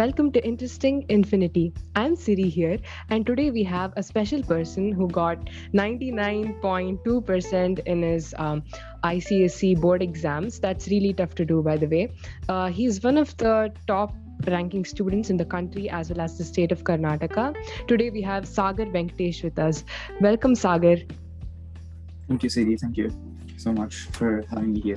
Welcome to Interesting Infinity. I'm Siri here, and today we have a special person who got 99.2% in his um, ICSE board exams. That's really tough to do, by the way. Uh, he's one of the top ranking students in the country as well as the state of Karnataka. Today we have Sagar Venkatesh with us. Welcome, Sagar. Thank you, Siri. Thank you so much for having me here.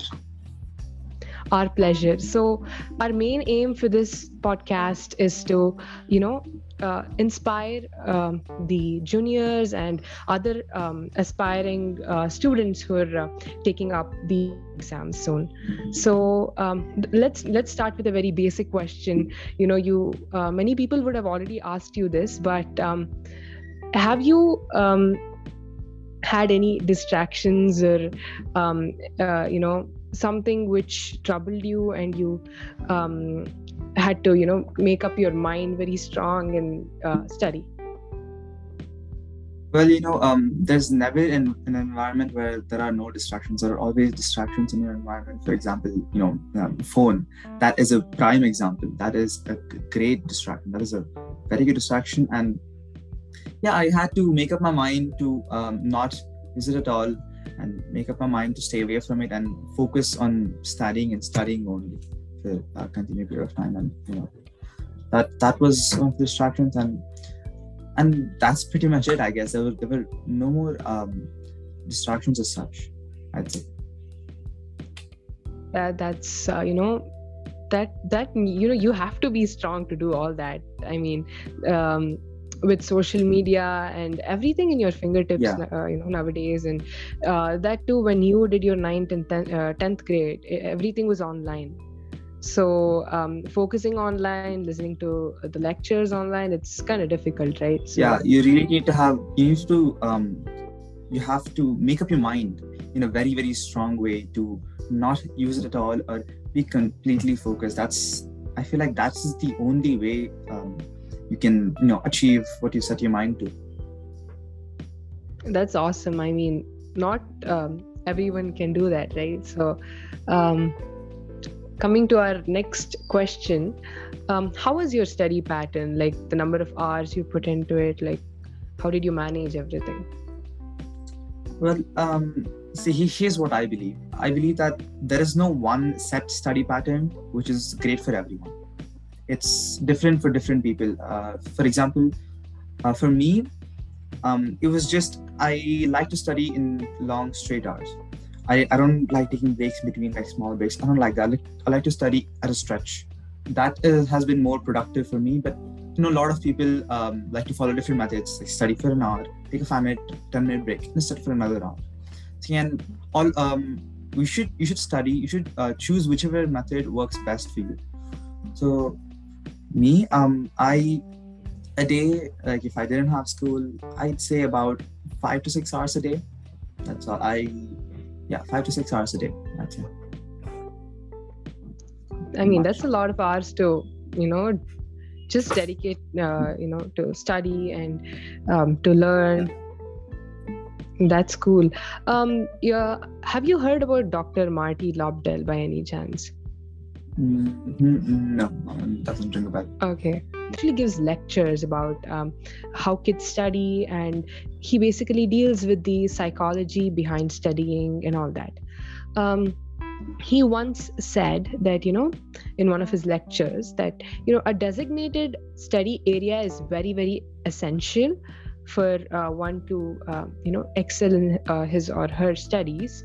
Our pleasure. So, our main aim for this podcast is to, you know, uh, inspire um, the juniors and other um, aspiring uh, students who are uh, taking up the exams soon. So um, let's let's start with a very basic question. You know, you uh, many people would have already asked you this, but um, have you um, had any distractions or um, uh, you know something which troubled you and you um, had to you know make up your mind very strong and uh, study well you know um, there's never an, an environment where there are no distractions. There are always distractions in your environment. For example you know um, phone. That is a prime example. That is a great distraction. That is a very good distraction. And yeah i had to make up my mind to um, not use it at all and make up my mind to stay away from it and focus on studying and studying only for a continued period of time and you know that that was one of the distractions and and that's pretty much it i guess. There were, there were no more um, distractions as such i'd say. That that's uh, you know that that you know you have to be strong to do all that. I mean um, with social media and everything in your fingertips Yeah. uh, you know nowadays. And uh, that too when you did your 9th and 10th, uh, 10th grade everything was online. So um, focusing online listening to the lectures online it's kind of difficult right? So, yeah you really need to have you need to um you have to make up your mind in a very very strong way to not use it at all or be completely focused. That's i feel like that's the only way um, you can you know achieve what you set your mind to. That's awesome. I mean not um, everyone can do that right? So um, coming to our next question um, how was your study pattern? Like the number of hours you put into it like how did you manage everything? Well um see here's what i believe. I believe that there is no one set study pattern which is great for everyone it's different for different people. Uh, for example uh, for me um, it was just i like to study in long straight hours. I, I don't like taking breaks between like small breaks. I don't like that. I like, I like to study at a stretch. That is, has been more productive for me but you know a lot of people um, like to follow different methods. Like study for an hour take a five minute 10 minute break and study for another hour. So, and all um, we should you should study you should uh, choose whichever method works best for you. So me um i a day like if i didn't have school i'd say about five to six hours a day. That's all i yeah five to six hours a day. That's it. I mean that's a lot of hours to you know just dedicate uh, you know to study and um, to learn that's cool um yeah have you heard about dr marty lobdell by any chance Mhm, no doesn't ring a bell Okay. Actually gives lectures about um, how kids study, and he basically deals with the psychology behind studying and all that. Um, he once said that, you know, in one of his lectures, that, you know, a designated study area is very, very essential for uh, one to, uh, you know, excel in uh, his or her studies.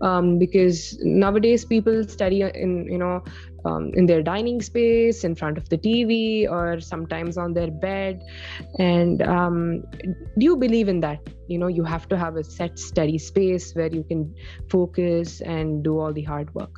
Um, because nowadays people study in, you know, um, in their dining space, in front of the TV, or sometimes on their bed. And um, do you believe in that? You know, you have to have a set study space where you can focus and do all the hard work.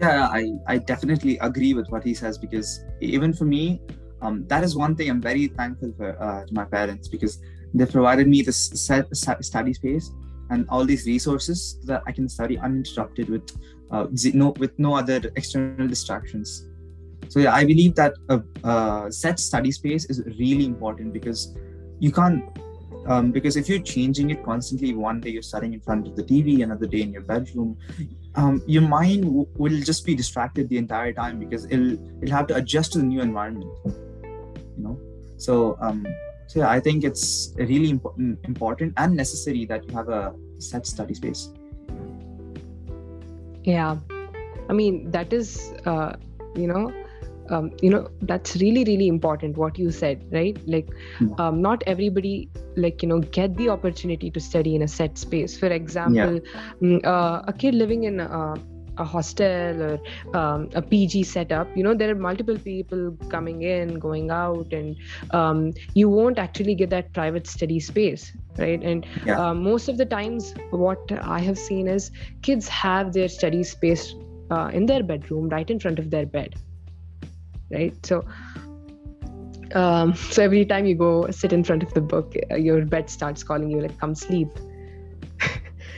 yeah i i definitely agree with what he says because even for me um, that is one thing i'm very thankful for uh, to my parents because they provided me this set, study space and all these resources that i can study uninterrupted with uh, no with no other external distractions. So yeah i believe that a, a set study space is really important because you can't um, because if you're changing it constantly one day you're studying in front of the tv another day in your bedroom um, your mind w- will just be distracted the entire time because it'll it'll have to adjust to the new environment you know. So um, so yeah, i think it's really important important and necessary that you have a set study space. Yeah. I mean that is uh, you know um, you know that's really really important what you said right? Like um, not everybody like you know get the opportunity to study in a set space. For example mm, uh, a kid living in a, a hostel or um, a pg setup you know there are multiple people coming in going out and um, you won't actually get that private study space right? And Yeah. uh, most of the times what i have seen is kids have their study space uh, in their bedroom right in front of their bed right? So um, so every time you go sit in front of the book uh, your bed starts calling you like come sleep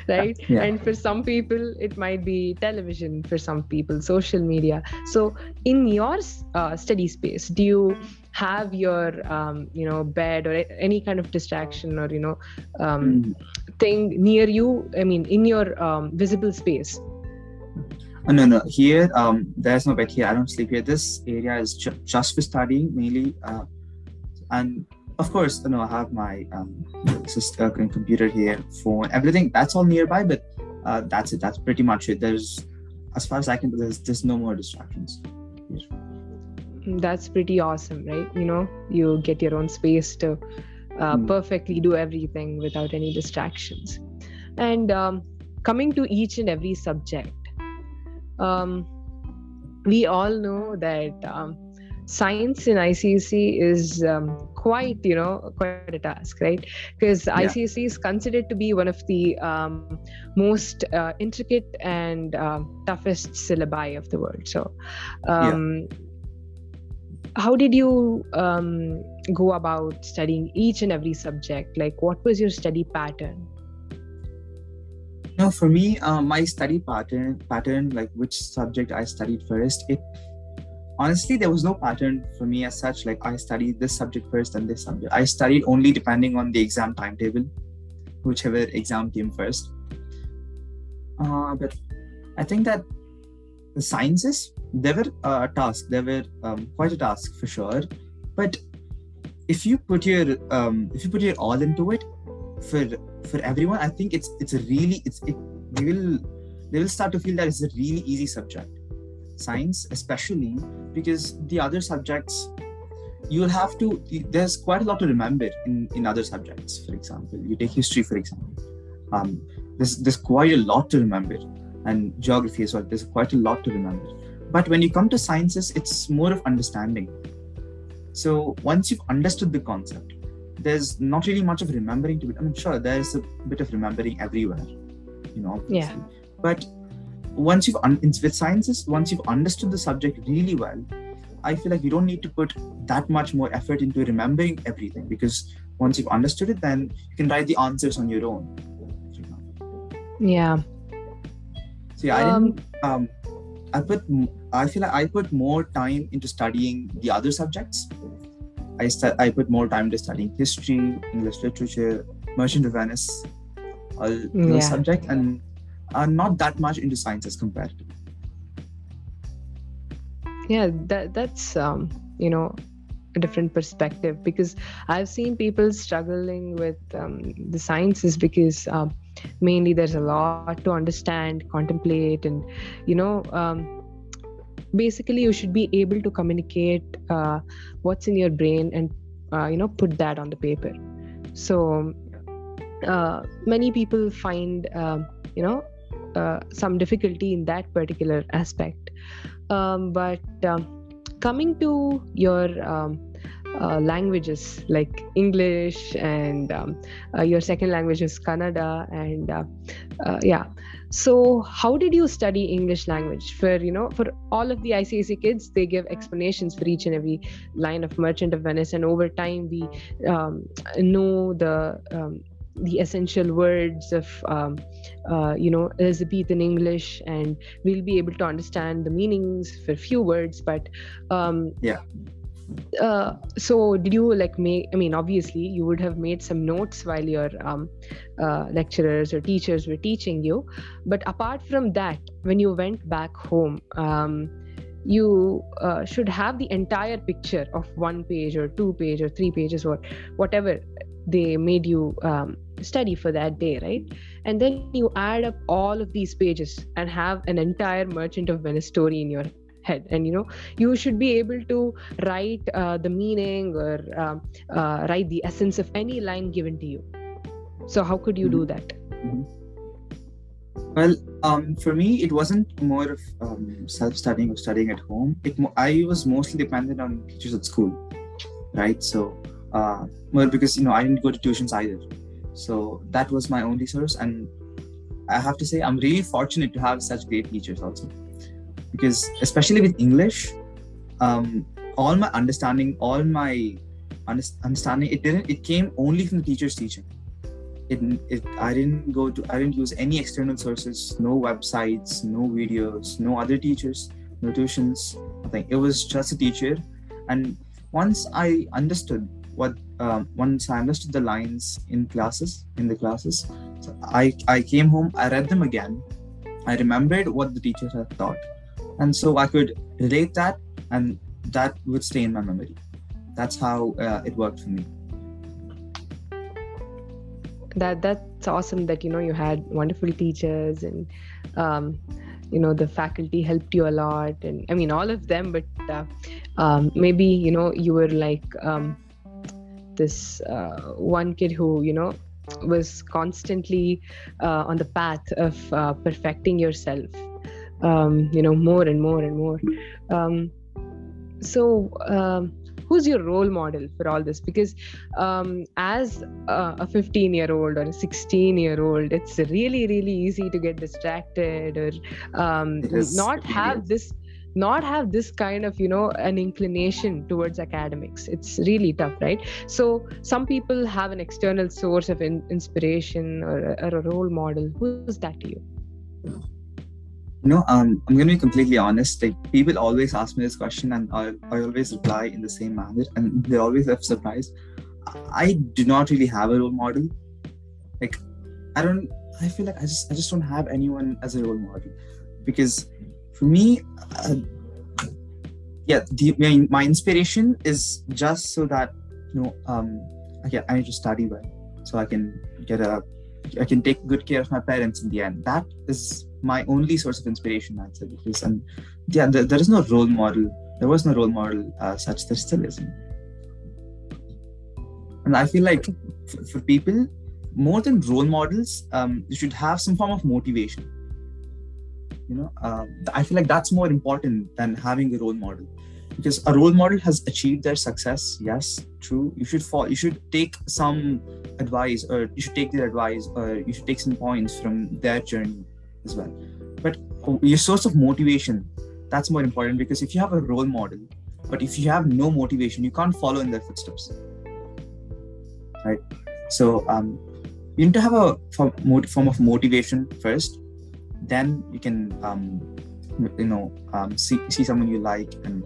right Yeah. and for some people it might be television for some people social media so in your uh, study space do you have your um, you know bed or any kind of distraction or you know um, Mm. thing near you i mean in your um, visible space Oh, no, no. Here, um, there's no bed here. I don't sleep here. This area is ju- just for studying mainly, uh, and of course, you know, I have my um, sister uh, computer here, phone, everything. That's all nearby, but uh, that's it. That's pretty much it. There's, as far as I can, there's there's no more distractions. that's pretty awesome right you know you get your own space to uh, Mm. perfectly do everything without any distractions and um, coming to each and every subject um, we all know that um, science in ICSE is um, quite you know quite a task right? Because Yeah. ICSE is considered to be one of the um, most uh, intricate and um, toughest syllabi of the world. So um, how did you um, go about studying each and every subject? Like what was your study pattern? No, for me, uh, my study pattern, pattern like which subject I studied first, it honestly there was no pattern for me as such. Like I studied this subject first and this subject. I studied only depending on the exam timetable, whichever exam came first. Uh, but I think that the sciences they were a task. They were um, quite a task for sure. But if you put your um, if you put your all into it, for for everyone i think it's it's a really it's it they will they will start to feel that it's a really easy subject science especially because the other subjects you'll have to there's quite a lot to remember in in other subjects for example you take history for example um there's there's quite a lot to remember and geography as well there's quite a lot to remember but when you come to sciences it's more of understanding so once you've understood the concept there's not really much of remembering to it. I mean, sure, there's a bit of remembering everywhere, you know. Yeah. But once you've un- with sciences, once you've understood the subject really well, I feel like you don't need to put that much more effort into remembering everything because once you've understood it, then you can write the answers on your own. yeah So yeah, I Um, didn't. Um, I put. I feel like I put more time into studying the other subjects. I stu- I put more time into studying history, English literature, Merchant of Venice, all those Yeah. subjects, and uh, not that much into sciences compared to. yeah that that's um you know a different perspective because i've seen people struggling with um, the sciences because um, mainly there's a lot to understand contemplate and you know um, basically you should be able to communicate uh, what's in your brain and uh, you know put that on the paper so uh, many people find um, you know uh, some difficulty in that particular aspect um, but um, coming to your um, uh, languages like English and um, uh, your second language is Kannada and uh, uh, yeah. So how did you study English language? For you know, for all of the ICSE kids, they give explanations for each and every line of Merchant of Venice, and over time we um, know the um, the essential words of um, uh, you know Elizabethan English, and we'll be able to understand the meanings for few words. But um, Yeah. uh, so did you like make i mean obviously you would have made some notes while your um, uh, lecturers or teachers were teaching you but apart from that when you went back home um, you uh, should have the entire picture of one page or two page or three pages or whatever they made you um, study for that day right and then you add up all of these pages and have an entire merchant of venice story in your head and you know you should be able to write uh, the meaning or uh, uh, write the essence of any line given to you so how could you do Mm-hmm. that Mhm. Well, um, for me, it wasn't more of um, self-studying or studying at home. It mo- I was mostly dependent on teachers at school, right? So, uh, well, because you know I didn't go to tuitions either, so that was my only source. And I have to say, I'm really fortunate to have such great teachers also, because especially with English, um, all my understanding, all my understanding, it didn't. It came only from the teachers teaching it, it i didn't go to i didn't use any external sources no websites no videos no other teachers no tuitions nothing it was just a teacher and once i understood what um, once i understood the lines in classes in the classes. So i i came home i read them again. I remembered what the teacher had taught and so i could relate that and that would stay in my memory. That's how uh, it worked for me. That that's awesome that you know you had wonderful teachers and um, you know the faculty helped you a lot and i mean all of them but uh, um, maybe you know you were like um, this uh, one kid who you know was constantly uh, on the path of uh, perfecting yourself um, you know more and more and more um, so um, who's your role model for all this because um, as uh, a 15 year old or a 16 year old it's really really easy to get distracted or um, not have is. this not have this kind of you know an inclination towards academics it's really tough right so some people have an external source of in- inspiration or a, or a role model who's that to you no um, I'm going to be completely honest. Like people always ask me this question, and I, I always reply in the same manner, and they're always left surprised. I do not really have a role model. Like, I don't. I feel like I just I just don't have anyone as a role model, because for me, uh, yeah, the, my, my inspiration is just so that you know, um, I need to study well, so I can get a I can take good care of my parents in the end. That is my only source of inspiration, I'd. Because and yeah, there, there is no role model. There was no role model uh, such. There still isn't. And I feel like for, for people, more than role models, um, you should have some form of motivation. You know, um, I feel like that's more important than having a role model. Because a role model has achieved their success yes true. You should fall you should take some advice or you should take their advice or you should take some points from their journey as well. But your source of motivation that's more important because if you have a role model but if you have no motivation you can't follow in their footsteps. Right? So um you need to have a form of motivation first then you can um you know um, see, see someone you like and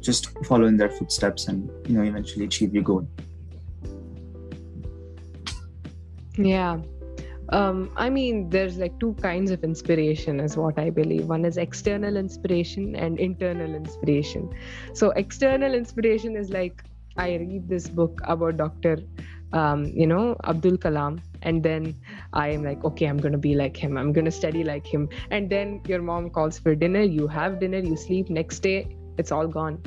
just follow in their footsteps and you know eventually achieve your goal Yeah. Um, I mean, there's like two kinds of inspiration, is what I believe. One is external inspiration and internal inspiration. So, external inspiration is like I read this book about Dr. Um, you know, Abdul Kalam, and then I am like, okay, I'm gonna be like him. I'm gonna study like him. And then your mom calls for dinner. You have dinner. You sleep. Next day, it's all gone.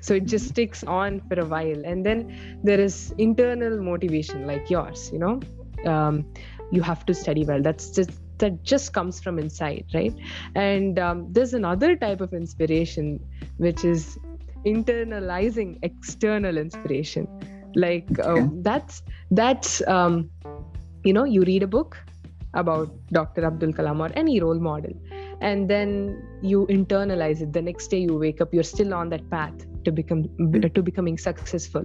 So it just sticks on for a while, and then there is internal motivation like yours you know um, you have to study well that's just that just comes from inside right and um, there's another type of inspiration which is internalizing external inspiration like Okay. that's that's um, you know you read a book about dr abdul kalam or any role model and then you internalize it. The next day you wake up you're still on that path to become to becoming successful.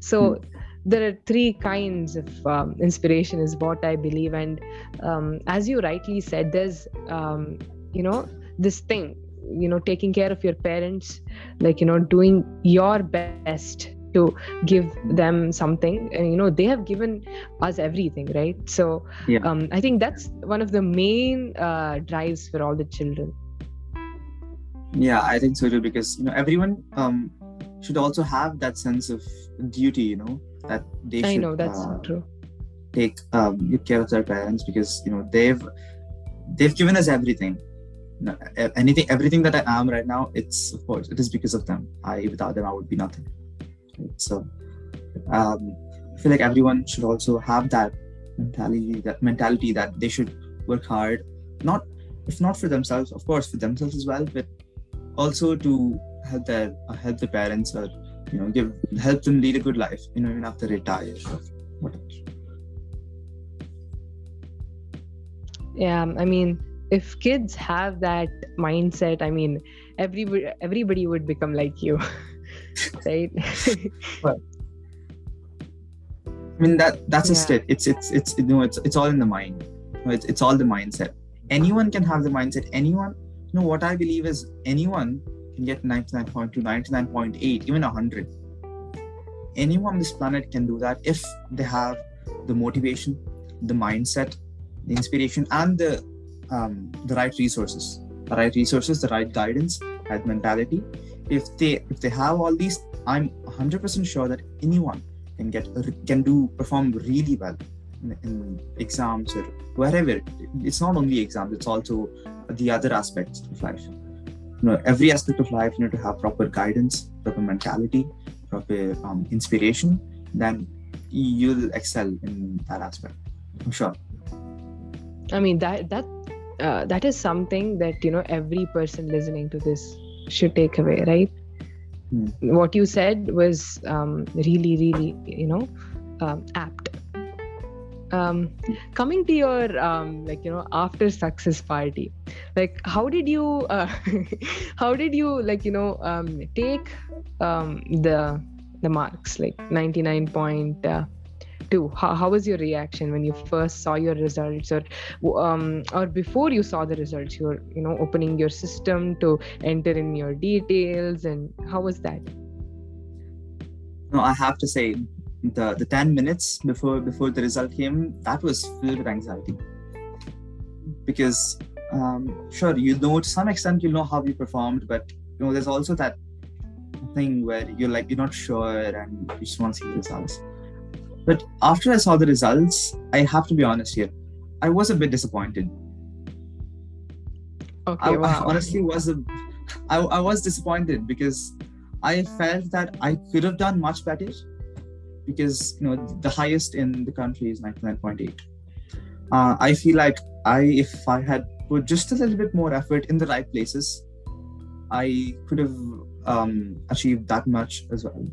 So there are three kinds of um, inspiration is what i believe. And um, as you rightly said there's um, you know this thing you know taking care of your parents like you know doing your best to give them something and you know they have given us everything right so Yeah. um, i think that's one of the main uh, drives for all the children Yeah, I think so too because you know everyone um should also have that sense of duty, you know, that they should i know that's uh, true take um, good care of their parents because you know they've they've given us everything. Anything, everything that I am right now, it's of course it is because of them. I without them, I would be nothing. So, um, I feel like everyone should also have that mentality, that mentality that they should work hard, not if not for themselves, of course, for themselves as well, but also to help their help the parents or you know give help them lead a good life. You know, even after retire or whatever. yeah i mean if kids have that mindset i mean everybody everybody would become like you right I mean that that's Yeah. just it. It's it's it's you know it's it's all in the mind. It's it's all the mindset. Anyone can have the mindset. Anyone, you know what I believe is anyone can get 99.2, 99.8, even 100. Anyone on this planet can do that if they have the motivation, the mindset, the inspiration, and the um, the right resources. The right resources, the right guidance, right mentality. If they if they have all these, I'm 100% sure that anyone can get can do perform really well in, in exams or wherever. It's not only exams it's also the other aspects of life. You know every aspect of life you need to have proper guidance proper mentality proper um, inspiration then you'll excel in that aspect i'm sure. I mean that that uh, that is something that you know every person listening to this should take away right Hmm. what you said was um, really really you know um, apt um, coming to your um, like you know after success party like how did you uh, how did you like you know um, take um, the the marks like 99.2 how, how was your reaction when you first saw your results or um, or before you saw the results you were you know opening your system to enter in your details and how was that? No i have to say the the 10 minutes before before the result came that was filled with anxiety. Because um, sure you know to some extent you know how you performed but you know there's also that thing where you're like you're not sure and you just want to see the results but after i saw the results i have to be honest here i was a bit disappointed okay I, I honestly was a I, I was disappointed because I felt that I could have done much better because you know the highest in the country is 99.8. Uh, I feel like I if I had put just a little bit more effort in the right places, I could have um, achieved that much as well.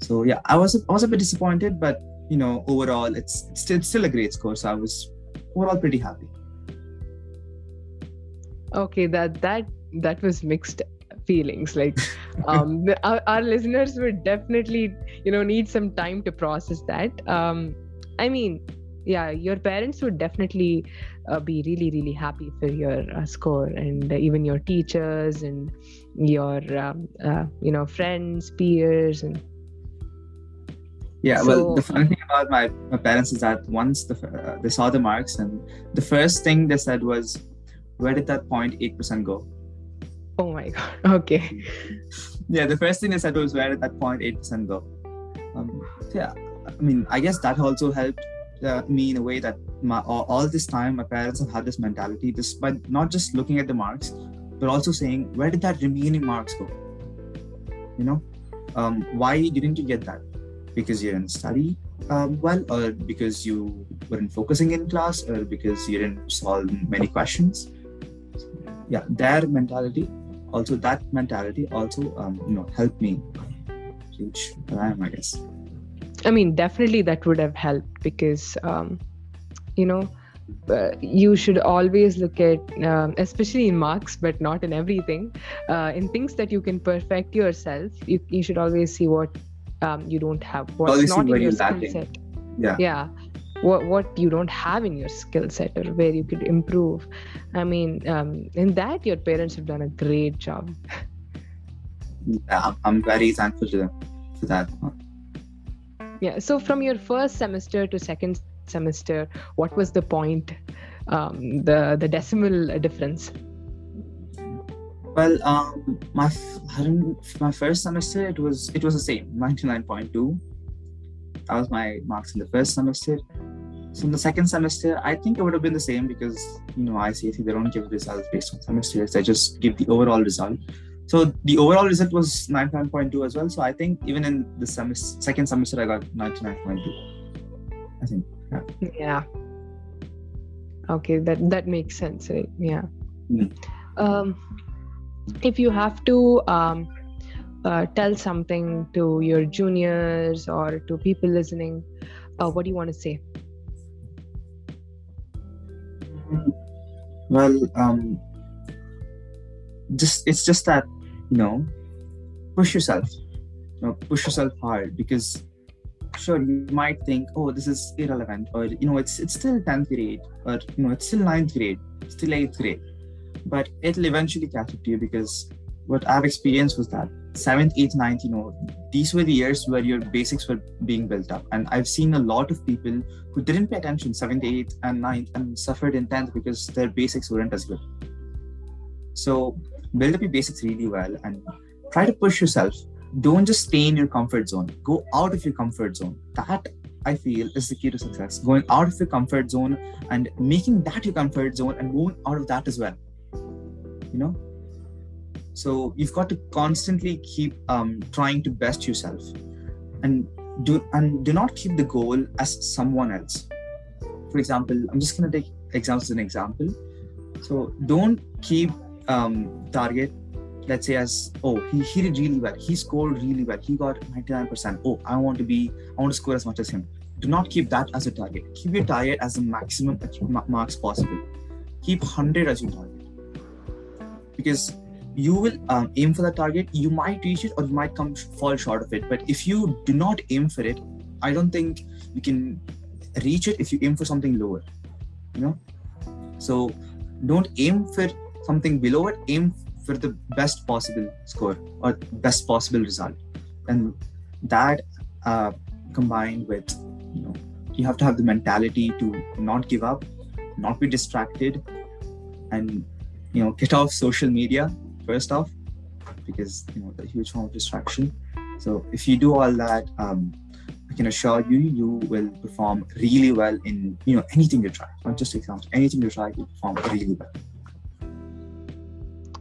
So yeah, I was I was a bit disappointed, but you know overall it's it's still, it's still a great score. So I was overall pretty happy. okay that that that was mixed feelings like um the, our, our listeners would definitely you know need some time to process that um i mean yeah your parents would definitely uh, be really really happy for your uh, score and uh, even your teachers and your um, uh, you know friends peers and Yeah, well, the funny thing about my, my parents is that once the, uh, they saw the marks, and the first thing they said was, "Where did that 0.8 percent go?" oh my god okay Yeah, the first thing they said was, "Where did that 0.8 percent go?" Um, so yeah, I mean, I guess that also helped uh, me in a way that my, all, all this time my parents have had this mentality, this by not just looking at the marks, but also saying, "Where did that remaining marks go?" You know, um, why didn't you get that? Because you didn't study um, well, or because you weren't focusing in class, or because you didn't solve many questions. Yeah, their mentality, also that mentality, also um, you know helped me reach where I am, I guess. I mean, definitely that would have helped because, um, you know, uh, you should always look at, um, especially in marks, but not in everything, uh, in things that you can perfect yourself. You, you should always see what um, you don't have, what's see not in your skill set. Yeah. Yeah. what what you don't have in your skill set or where you could improve i mean um, in that your parents have done a great job yeah, i'm very thankful to them for that yeah so from your first semester to second semester what was the point um, the the decimal difference well um, my my first semester it was it was the same 99.2 that was my marks in the first semester. So in the second semester i think it would have been the same because you know ICSE they don't give results based on semesters they just give the overall result. So the overall result was 99.2 as well. So i think even in the semester, second semester i got 99.2 i think yeah. yeah. Okay that that makes sense right? Yeah. Mm. um if you have to um, uh, tell something to your juniors or to people listening uh, what do you want to say? Well um just it's just that you know push yourself you know, push yourself hard because sure you might think oh this is irrelevant or you know it's it's still 10th grade or you know it's still 9th grade still 8th grade but it'll eventually catch up to you because what I've experienced was that seventh, eighth, ninth, you know, these were the years where your basics were being built up. And I've seen a lot of people who didn't pay attention seventh, eighth, and ninth and suffered in tenth because their basics weren't as good. So build up your basics really well and try to push yourself. Don't just stay in your comfort zone. Go out of your comfort zone. That I feel is the key to success. Going out of your comfort zone and making that your comfort zone and moving out of that as well you know? So you've got to constantly keep um, trying to best yourself and do and do not keep the goal as someone else. For example i'm just going to take examples as an example. So don't keep um, target let's say as oh he, he did really well. He scored really well. He got 99% oh i want to be i want to score as much as him. Do not keep that as a target. Keep your target as the maximum marks possible. Keep 100 as your target because you will um, aim for the target. You might reach it or you might come fall short of it. But if you do not aim for it i don't think you can reach it if you aim for something lower you know? So don't aim for something below it. Aim for the best possible score or best possible result. And that uh, combined with you know you have to have the mentality to not give up not be distracted and you know get off social media first off because you know the huge form of distraction. So if you do all that um, i can assure you you will perform really well in you know anything you try. Not just exams anything you try you perform really well.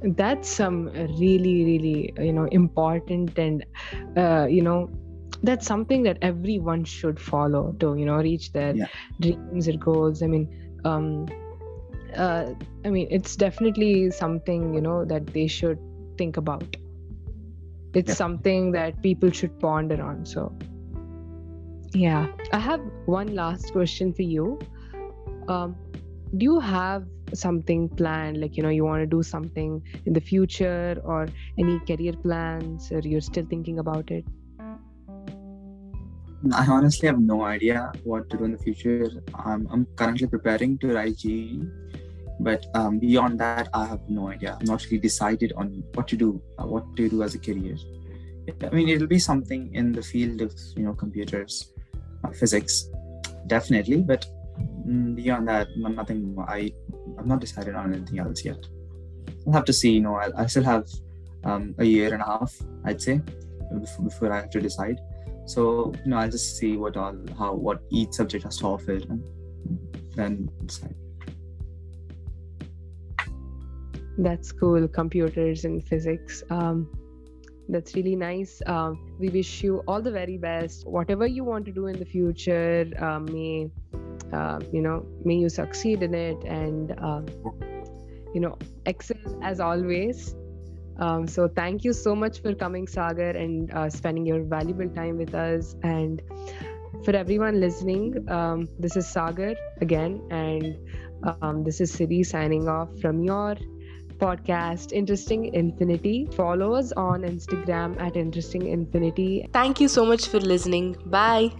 That's some really really you know important and uh, you know that's something that everyone should follow to you know reach their yeah. dreams or goals. I mean um, uh, I mean, it's definitely something you know that they should think about. It's yeah. something that people should ponder on. So, yeah, I have one last question for you. Um, do you have something planned, like you know, you want to do something in the future, or any career plans, or you're still thinking about it? I honestly have no idea what to do in the future. I'm, I'm currently preparing to write JEE, but um, beyond that, I have no idea. I'm not really decided on what to do, uh, what to do as a career. I mean, it'll be something in the field of you know computers, uh, physics, definitely. But mm, beyond that, nothing. I I'm not decided on anything else yet. I'll have to see. You know, I, I still have um, a year and a half, I'd say, before, before I have to decide. So you know, I'll just see what all how what each subject has to offer, and then decide. That's cool. Computers and physics. Um, that's really nice. Um, we wish you all the very best. Whatever you want to do in the future, uh, may uh, you know, may you succeed in it, and uh, you know, excel as always. Um, so thank you so much for coming, Sagar, and uh, spending your valuable time with us. And for everyone listening, this is Sagar again, and um, this is Siri signing off from your podcast, Interesting Infinity. Follow us on Instagram at Interesting Infinity. Thank you so much for listening. Bye.